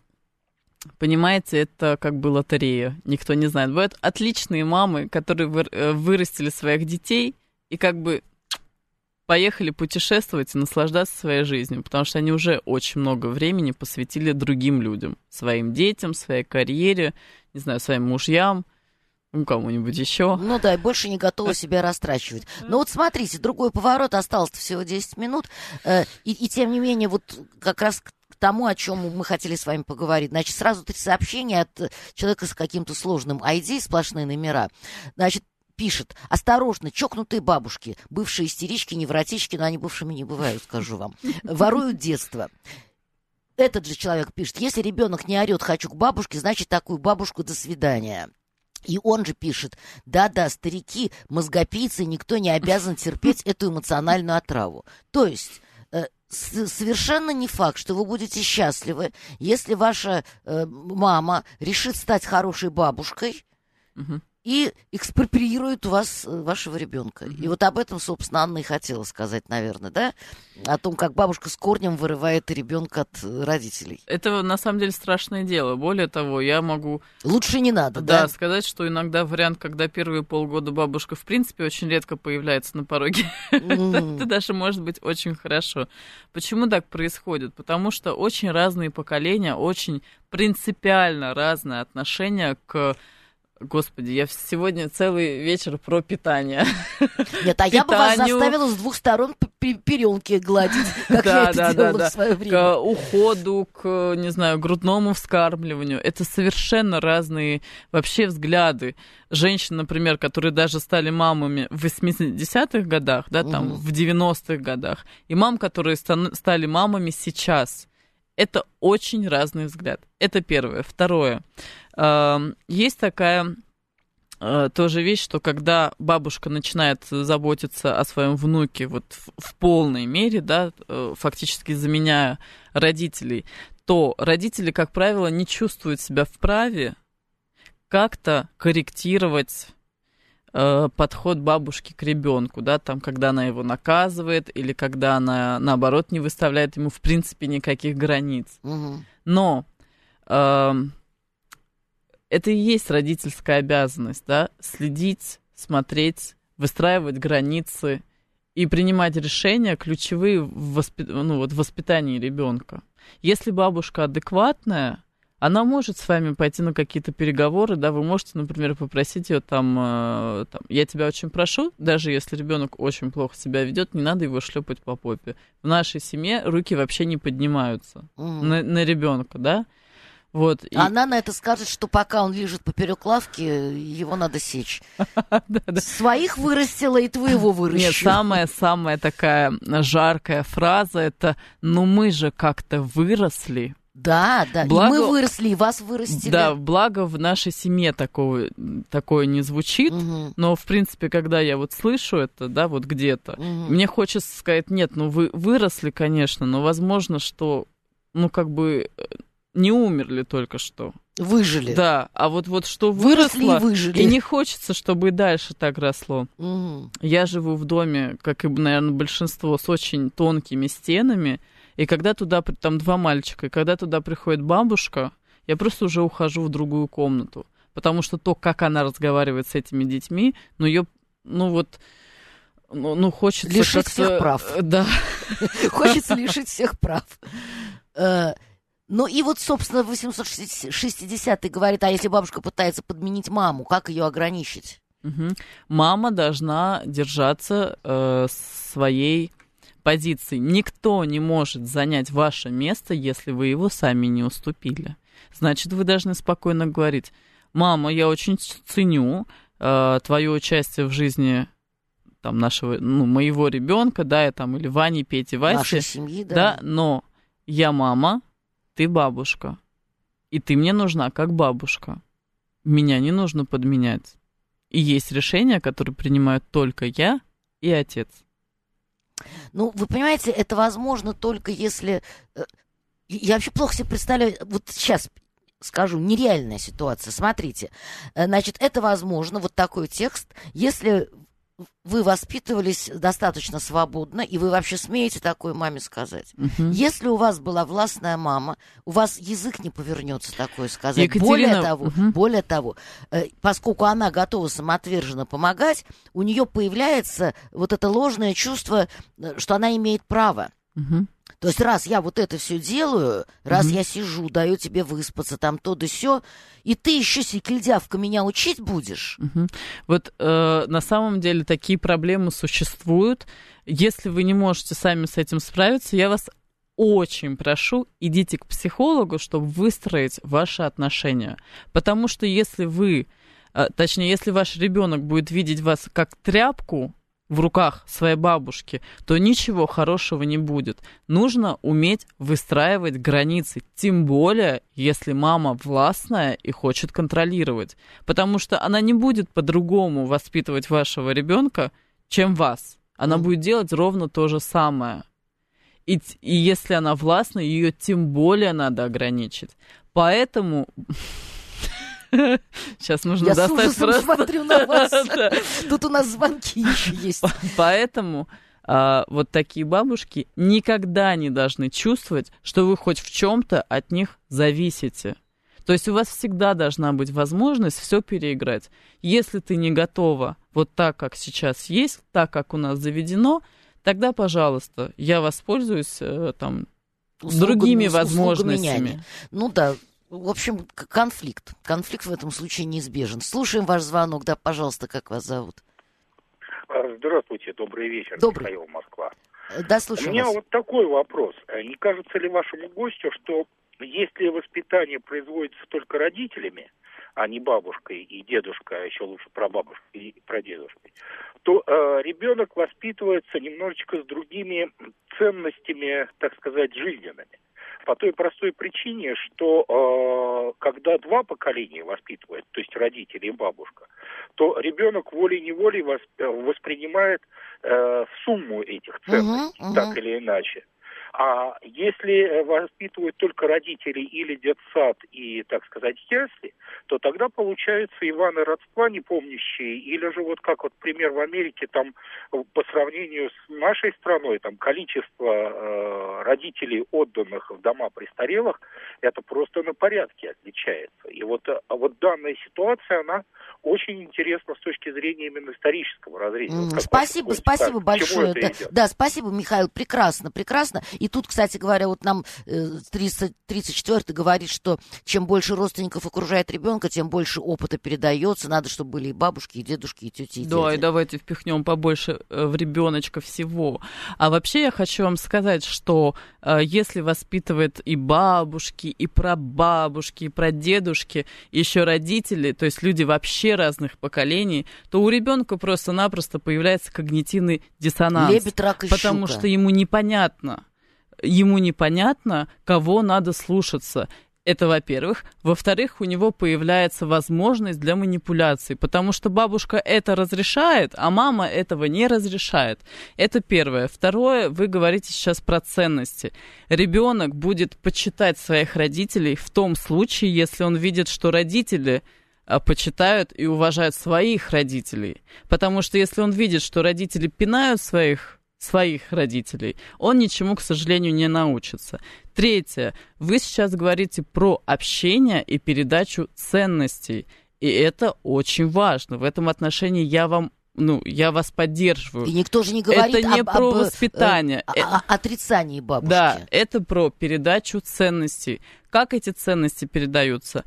Понимаете, это как бы лотерея, никто не знает. Бывают отличные мамы, которые э, вырастили своих детей, и как бы поехали путешествовать и наслаждаться своей жизнью, потому что они уже очень много времени посвятили другим людям, своим детям, своей карьере, не знаю, своим мужьям, ну, кому-нибудь еще. Ну да, и больше не готовы себя растрачивать. Но вот смотрите, другой поворот, осталось всего 10 минут, э, и, и тем не менее, вот как раз к тому, о чем мы хотели с вами поговорить. Значит, сразу три сообщения от человека с каким-то сложным ID, сплошные номера. Значит, пишет, осторожно, чокнутые бабушки, бывшие истерички, невротички, но они бывшими не бывают, скажу вам, воруют детство. Этот же человек пишет, если ребенок не орет «хочу к бабушке», значит, такую бабушку «до свидания». И он же пишет, да-да, старики, мозгопийцы, никто не обязан терпеть эту эмоциональную отраву. То есть э, совершенно не факт, что вы будете счастливы, если ваша э, мама решит стать хорошей бабушкой, угу и экспроприируют у вас э, вашего ребенка. Mm-hmm. И вот об этом, собственно, Анна и хотела сказать, наверное, да? О том, как бабушка с корнем вырывает ребенка от э, родителей. Это на самом деле страшное дело. Более того, я могу... Лучше не надо, да? Да, сказать, что иногда вариант, когда первые полгода бабушка, в принципе, очень редко появляется на пороге, mm-hmm. это даже может быть очень хорошо. Почему так происходит? Потому что очень разные поколения, очень принципиально разное отношение к Господи, я сегодня целый вечер про питание. Нет, а я бы вас заставила с двух сторон перенки гладить, как я это делала в свое время. К уходу, к, не знаю, грудному вскармливанию. Это совершенно разные вообще взгляды. Женщин, например, которые даже стали мамами в 80-х годах, да, там, в 90-х годах, и мам, которые стали мамами сейчас. Это очень разный взгляд. Это первое. Второе. Есть такая э, тоже вещь, что когда бабушка начинает заботиться о своем внуке вот в, в полной мере, да, э, фактически заменяя родителей, то родители, как правило, не чувствуют себя вправе как-то корректировать э, подход бабушки к ребенку, да, там, когда она его наказывает или когда она, наоборот, не выставляет ему, в принципе, никаких границ. Угу. Но э, это и есть родительская обязанность, да, следить, смотреть, выстраивать границы и принимать решения ключевые в, воспит... ну, вот, в воспитании ребенка. Если бабушка адекватная, она может с вами пойти на какие-то переговоры, да, вы можете, например, попросить ее там, э, там я тебя очень прошу, даже если ребенок очень плохо себя ведет, не надо его шлепать по попе. В нашей семье руки вообще не поднимаются mm. на, на ребенка, да. Вот, и... Она на это скажет, что пока он лежит поперек лавки, его надо сечь. Своих вырастила и твоего выращу. Нет, самая-самая такая жаркая фраза это «ну мы же как-то выросли». Да, да, благо, и мы выросли, и вас вырастили. Да, благо в нашей семье такого, такое не звучит, угу. но, в принципе, когда я вот слышу это, да, вот где-то, угу. мне хочется сказать, нет, ну вы выросли, конечно, но возможно, что, ну как бы не умерли только что. Выжили. Да, а вот, вот что выросло, Выросли и, выжили. и не хочется, чтобы и дальше так росло. Угу. Я живу в доме, как и, наверное, большинство, с очень тонкими стенами, и когда туда, там два мальчика, и когда туда приходит бабушка, я просто уже ухожу в другую комнату. Потому что то, как она разговаривает с этими детьми, ну, ее, ну, вот, ну, ну хочется Лишить всех прав. Да. Хочется лишить всех прав. Э, ну и вот, собственно, 860-й говорит, а если бабушка пытается подменить маму, как ее ограничить? Угу. Мама должна держаться э, своей позиции. Никто не может занять ваше место, если вы его сами не уступили. Значит, вы должны спокойно говорить, мама, я очень ценю э, твое участие в жизни там нашего, ну, моего ребенка, да, я там, или Вани, Пети, Васи. Нашей семьи, да. Да, но я мама, ты бабушка. И ты мне нужна как бабушка. Меня не нужно подменять. И есть решения, которые принимают только я и отец. Ну, вы понимаете, это возможно только если... Э, я вообще плохо себе представляю... Вот сейчас скажу, нереальная ситуация. Смотрите, э, значит, это возможно, вот такой текст, если вы воспитывались достаточно свободно, и вы вообще смеете такой маме сказать. Угу. Если у вас была властная мама, у вас язык не повернется такое сказать. Екатерина... Более того, угу. более того, э, поскольку она готова самоотверженно помогать, у нее появляется вот это ложное чувство, э, что она имеет право. Угу. То есть раз я вот это все делаю, раз угу. я сижу, даю тебе выспаться, там то да сё, и ты еще секельдявка меня учить будешь? Угу. Вот э, на самом деле такие проблемы существуют. Если вы не можете сами с этим справиться, я вас очень прошу, идите к психологу, чтобы выстроить ваши отношения. Потому что если вы, э, точнее, если ваш ребенок будет видеть вас как тряпку, в руках своей бабушки, то ничего хорошего не будет. Нужно уметь выстраивать границы, тем более, если мама властная и хочет контролировать. Потому что она не будет по-другому воспитывать вашего ребенка, чем вас. Она будет делать ровно то же самое. И, и если она властная, ее тем более надо ограничить. Поэтому Сейчас нужно Я достать просто... смотрю на вас. Тут у нас звонки еще есть. Поэтому а, вот такие бабушки никогда не должны чувствовать, что вы хоть в чем-то от них зависите. То есть у вас всегда должна быть возможность все переиграть. Если ты не готова вот так, как сейчас есть, так, как у нас заведено, тогда, пожалуйста, я воспользуюсь э, там Услуга, другими возможностями. Ну да, в общем, конфликт. Конфликт в этом случае неизбежен. Слушаем ваш звонок. Да, пожалуйста, как вас зовут? А, здравствуйте, добрый вечер, добрый. Михаил Москва. Э, да, слушаю У меня вас. вот такой вопрос. Э, не кажется ли вашему гостю, что если воспитание производится только родителями, а не бабушкой и дедушкой, а еще лучше про бабушкой и про дедушкой, то э, ребенок воспитывается немножечко с другими ценностями, так сказать, жизненными. По той простой причине, что э, когда два поколения воспитывают, то есть родители и бабушка, то ребенок волей-неволей восп... воспринимает э, сумму этих ценностей, uh-huh. так или иначе. А если э, воспитывают только родители или детсад и, так сказать, ясли, то тогда получаются Иваны родства не помнящие, или же вот как вот пример в Америке, там по сравнению с нашей страной, там количество э, родителей, отданных в дома престарелых, это просто на порядке отличается. И вот, э, вот данная ситуация, она очень интересна с точки зрения именно исторического разреза. Mm, вот спасибо, спасибо так, большое. Да, да, спасибо, Михаил, прекрасно, прекрасно. И тут, кстати говоря, вот нам 30, 34 говорит, что чем больше родственников окружает ребенка, тем больше опыта передается. Надо, чтобы были и бабушки, и дедушки, и тети, и Да, дяди. и давайте впихнем побольше в ребеночка всего. А вообще я хочу вам сказать, что если воспитывает и бабушки, и прабабушки, и прадедушки, еще родители, то есть люди вообще разных поколений, то у ребенка просто-напросто появляется когнитивный диссонанс. Лебедь, рак и потому щука. что ему непонятно, ему непонятно, кого надо слушаться. Это, во-первых. Во-вторых, у него появляется возможность для манипуляций, потому что бабушка это разрешает, а мама этого не разрешает. Это первое. Второе, вы говорите сейчас про ценности. Ребенок будет почитать своих родителей в том случае, если он видит, что родители а, почитают и уважают своих родителей. Потому что если он видит, что родители пинают своих своих родителей, он ничему, к сожалению, не научится. Третье. Вы сейчас говорите про общение и передачу ценностей. И это очень важно. В этом отношении я вам ну, я вас поддерживаю. И никто же не говорит это не об, про об, воспитание. Э, о, о отрицании бабушки. Да, это про передачу ценностей. Как эти ценности передаются?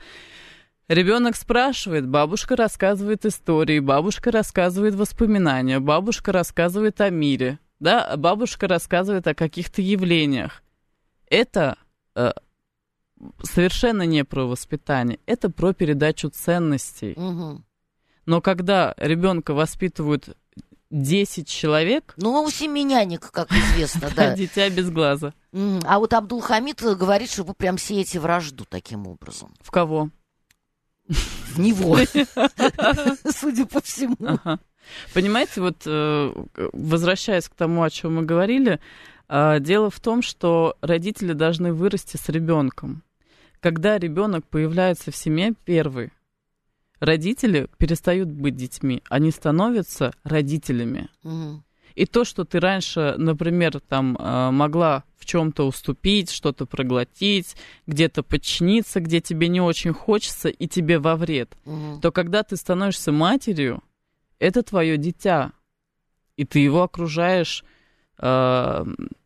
Ребенок спрашивает, бабушка рассказывает истории, бабушка рассказывает воспоминания, бабушка рассказывает о мире да, бабушка рассказывает о каких-то явлениях. Это э, совершенно не про воспитание, это про передачу ценностей. Угу. Но когда ребенка воспитывают 10 человек... Ну, у семи нянек, как известно, да. Дитя без глаза. А вот Абдулхамид говорит, что вы прям сеете вражду таким образом. В кого? В него, судя по всему. Ага. Понимаете, вот э, возвращаясь к тому, о чем мы говорили, э, дело в том, что родители должны вырасти с ребенком. Когда ребенок появляется в семье первый, родители перестают быть детьми, они становятся родителями. Угу. И то, что ты раньше, например, там э, могла в чем-то уступить, что-то проглотить, где-то подчиниться, где тебе не очень хочется и тебе во вред, угу. то когда ты становишься матерью, это твое дитя, и ты его окружаешь э,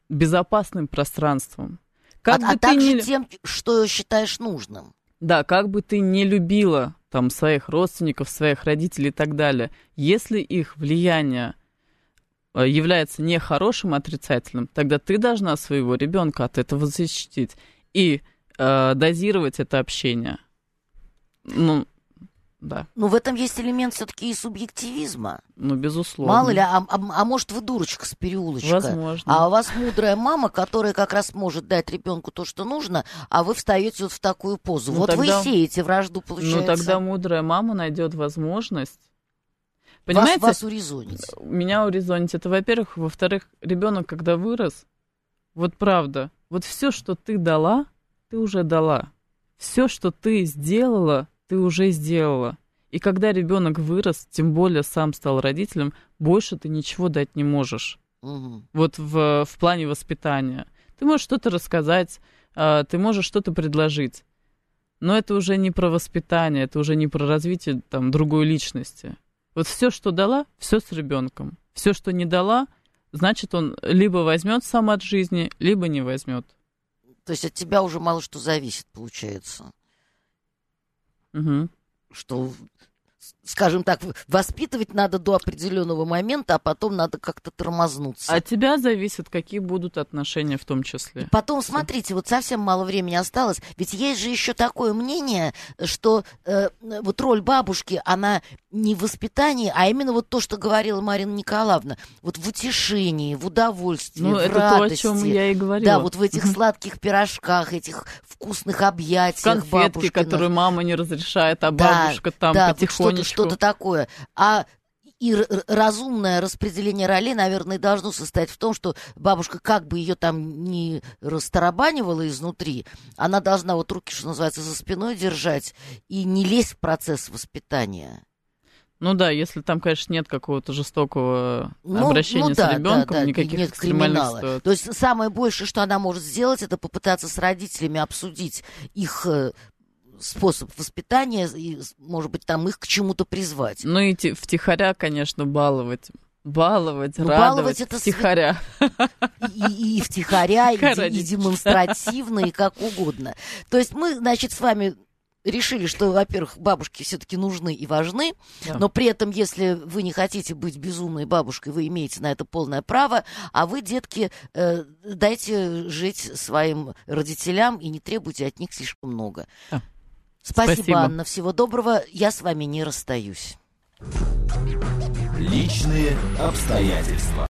безопасным пространством. Как а, бы а также не... тем, что считаешь нужным. Да, как бы ты не любила там своих родственников, своих родителей и так далее, если их влияние является нехорошим, отрицательным, тогда ты должна своего ребенка от этого защитить и э, дозировать это общение. Ну, да. Ну, в этом есть элемент все-таки и субъективизма. Ну, безусловно. Мало ли, а, а, а может, вы дурочка с переулочка. Возможно. А у вас мудрая мама, которая как раз может дать ребенку то, что нужно, а вы встаете вот в такую позу. Ну, вот тогда... вы и сеете вражду, получается. Ну, тогда мудрая мама найдет возможность. Понимаете? Вас, вас урезонить. Меня урезонить. Это, во-первых. Во-вторых, ребенок, когда вырос, вот правда, вот все, что ты дала, ты уже дала. Все, что ты сделала, ты уже сделала. И когда ребенок вырос, тем более сам стал родителем, больше ты ничего дать не можешь. Угу. Вот в, в плане воспитания. Ты можешь что-то рассказать, ты можешь что-то предложить. Но это уже не про воспитание, это уже не про развитие там, другой личности. Вот все, что дала, все с ребенком. Все, что не дала, значит, он либо возьмет сам от жизни, либо не возьмет. То есть от тебя уже мало что зависит, получается. Угу. Что, скажем так, воспитывать надо до определенного момента, а потом надо как-то тормознуться. От тебя зависит, какие будут отношения в том числе. И потом, смотрите, вот совсем мало времени осталось, ведь есть же еще такое мнение, что э, вот роль бабушки, она не в воспитании, а именно вот то, что говорила Марина Николаевна, вот в утешении, в удовольствии, ну, в это радости. то, о чем я и говорила. Да, вот в этих сладких пирожках, этих вкусных объятиях Конфетки, бабушкиных. которые мама не разрешает, а Да, бабушка там да, потихонечку. Что-то, такое. А и разумное распределение ролей, наверное, должно состоять в том, что бабушка, как бы ее там не растарабанивала изнутри, она должна вот руки, что называется, за спиной держать и не лезть в процесс воспитания. Ну да, если там, конечно, нет какого-то жестокого ну, обращения ну, да, с ребенком, да, да, никаких нет криминала. ситуаций. То есть самое большее, что она может сделать, это попытаться с родителями обсудить их способ воспитания и, может быть, там их к чему-то призвать. Ну и втихаря, конечно, баловать. Баловать, ну, радовать, баловать это втихаря. И, и втихаря, и, и демонстративно, и как угодно. То есть мы, значит, с вами решили, что, во-первых, бабушки все-таки нужны и важны, да. но при этом, если вы не хотите быть безумной бабушкой, вы имеете на это полное право, а вы, детки, э, дайте жить своим родителям и не требуйте от них слишком много. Да. Спасибо, Спасибо, Анна. Всего доброго. Я с вами не расстаюсь. Личные обстоятельства.